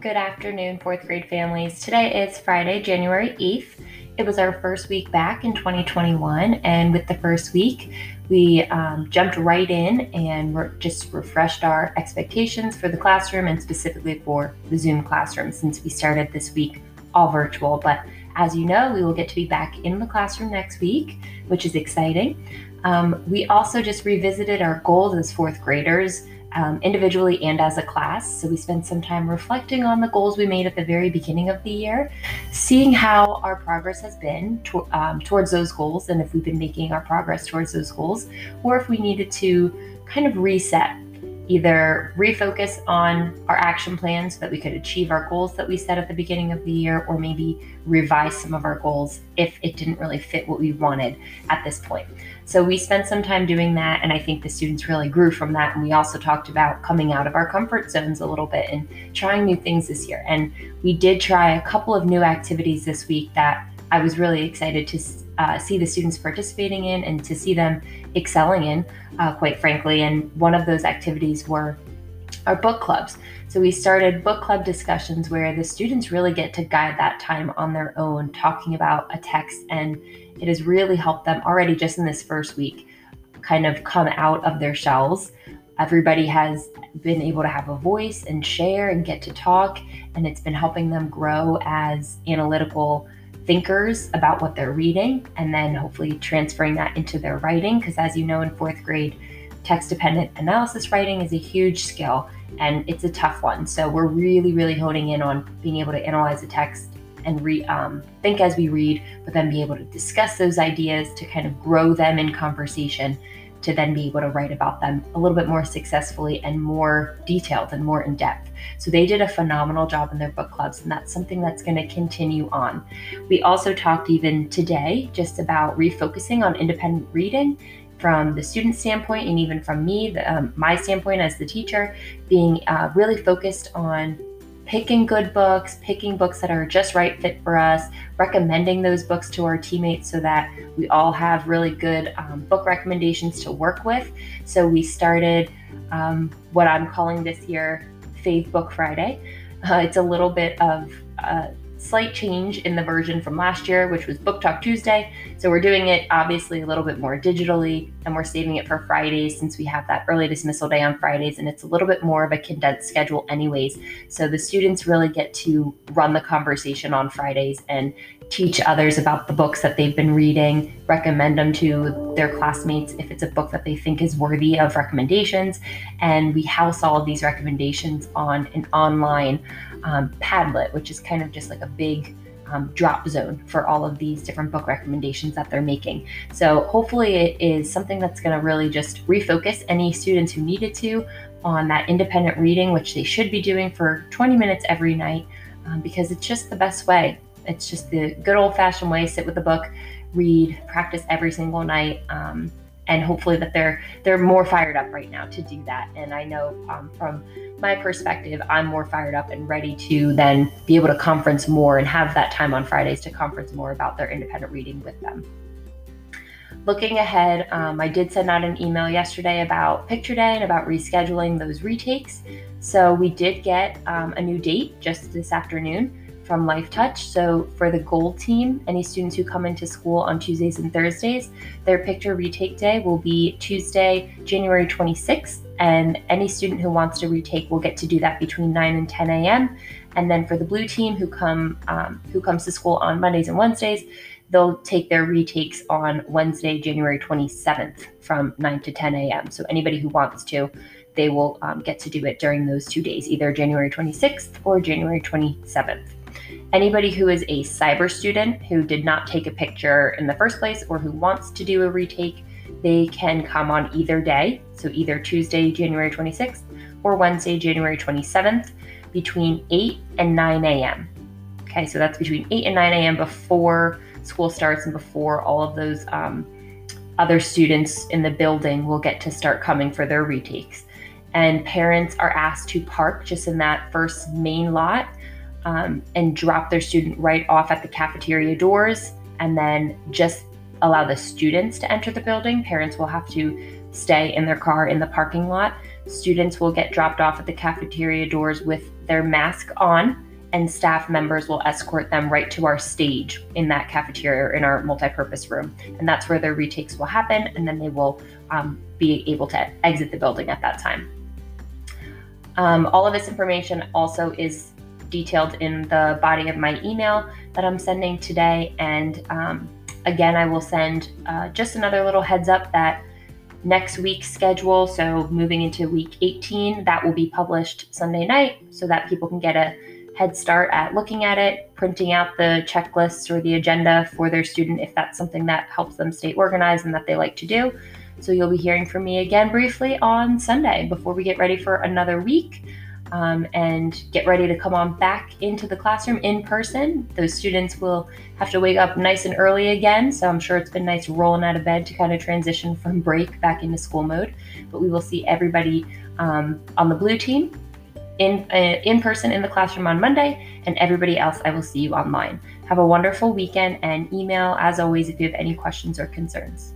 Good afternoon, fourth grade families. Today is Friday, January 8th. It was our first week back in 2021, and with the first week, we um, jumped right in and re- just refreshed our expectations for the classroom and specifically for the Zoom classroom since we started this week all virtual. But as you know, we will get to be back in the classroom next week, which is exciting. Um, we also just revisited our goals as fourth graders um, individually and as a class. So we spent some time reflecting on the goals we made at the very beginning of the year, seeing how our progress has been to, um, towards those goals, and if we've been making our progress towards those goals, or if we needed to kind of reset either refocus on our action plan so that we could achieve our goals that we set at the beginning of the year, or maybe revise some of our goals if it didn't really fit what we wanted at this point. So we spent some time doing that, and I think the students really grew from that. And we also talked about coming out of our comfort zones a little bit and trying new things this year. And we did try a couple of new activities this week that I was really excited to uh, see the students participating in and to see them excelling in, uh, quite frankly. And one of those activities were our book clubs. So we started book club discussions where the students really get to guide that time on their own, talking about a text. And it has really helped them already just in this first week kind of come out of their shells. Everybody has been able to have a voice and share and get to talk, and it's been helping them grow as analytical thinkers about what they're reading and then hopefully transferring that into their writing. Because as you know, in fourth grade, text dependent analysis writing is a huge skill and it's a tough one. So we're really, really honing in on being able to analyze the text and re, um, think as we read, but then be able to discuss those ideas to kind of grow them in conversation to then be able to write about them a little bit more successfully and more detailed and more in depth. So they did a phenomenal job in their book clubs, and that's something that's going to continue on. We also talked even today just about refocusing on independent reading from the student standpoint and even from me, the, um, my standpoint as the teacher, being uh, really focused on picking good books, picking books that are just right fit for us, recommending those books to our teammates so that we all have really good um, book recommendations to work with. So we started um, what I'm calling this year Faith Book Friday. Uh, it's a little bit of uh, slight change in the version from last year, which was Book Talk Tuesday. So we're doing it obviously a little bit more digitally, and we're saving it for Fridays since we have that early dismissal day on Fridays, and it's a little bit more of a condensed schedule, anyways. So the students really get to run the conversation on Fridays and teach others about the books that they've been reading, recommend them to their classmates if it's a book that they think is worthy of recommendations. And we house all of these recommendations on an online um, Padlet, which is kind of just like a big um, drop zone for all of these different book recommendations that they're making. So hopefully it is something that's going to really just refocus any students who needed to on that independent reading, which they should be doing for 20 minutes every night, um, because it's just the best way. It's just the good old fashioned way. Sit with the book, read, practice every single night. Um, and hopefully that they're they're more fired up right now to do that. And I know um, from my perspective, I'm more fired up and ready to then be able to conference more and have that time on Fridays to conference more about their independent reading with them. Looking ahead, um, I did send out an email yesterday about Picture Day and about rescheduling those retakes. So we did get um, a new date just this afternoon from Lifetouch. So for the Gold team, any students who come into school on Tuesdays and Thursdays, their picture retake day will be Tuesday, January 26th. And any student who wants to retake will get to do that between 9 and 10 a.m. And then for the blue team who come um, who comes to school on Mondays and Wednesdays, they'll take their retakes on Wednesday, January 27th from 9 to 10 a.m. So anybody who wants to, they will um, get to do it during those two days, either January 26th or January 27th. Anybody who is a cyber student who did not take a picture in the first place or who wants to do a retake, they can come on either day, so either Tuesday, January 26th or Wednesday, January 27th, between 8 and 9 a.m. Okay, so that's between 8 and 9 a.m. before school starts and before all of those um, other students in the building will get to start coming for their retakes. And parents are asked to park just in that first main lot um, and drop their student right off at the cafeteria doors and then just allow the students to enter the building. Parents will have to stay in their car in the parking lot. Students will get dropped off at the cafeteria doors with their mask on, and staff members will escort them right to our stage in that cafeteria or in our multi-purpose room. And that's where their retakes will happen, and then they will um, be able to exit the building at that time. Um, all of this information also is detailed in the body of my email that I'm sending today. And um, again, I will send uh, just another little heads up that next week's schedule, so moving into week 18, that will be published Sunday night so that people can get a head start at looking at it, printing out the checklists or the agenda for their student if that's something that helps them stay organized and that they like to do. So you'll be hearing from me again briefly on Sunday before we get ready for another week um, and get ready to come on back into the classroom in person. Those students will have to wake up nice and early again, so I'm sure it's been nice rolling out of bed to kind of transition from break back into school mode. But we will see everybody um, on the blue team in uh, in person in the classroom on Monday, and everybody else I will see you online. Have a wonderful weekend and email as always if you have any questions or concerns.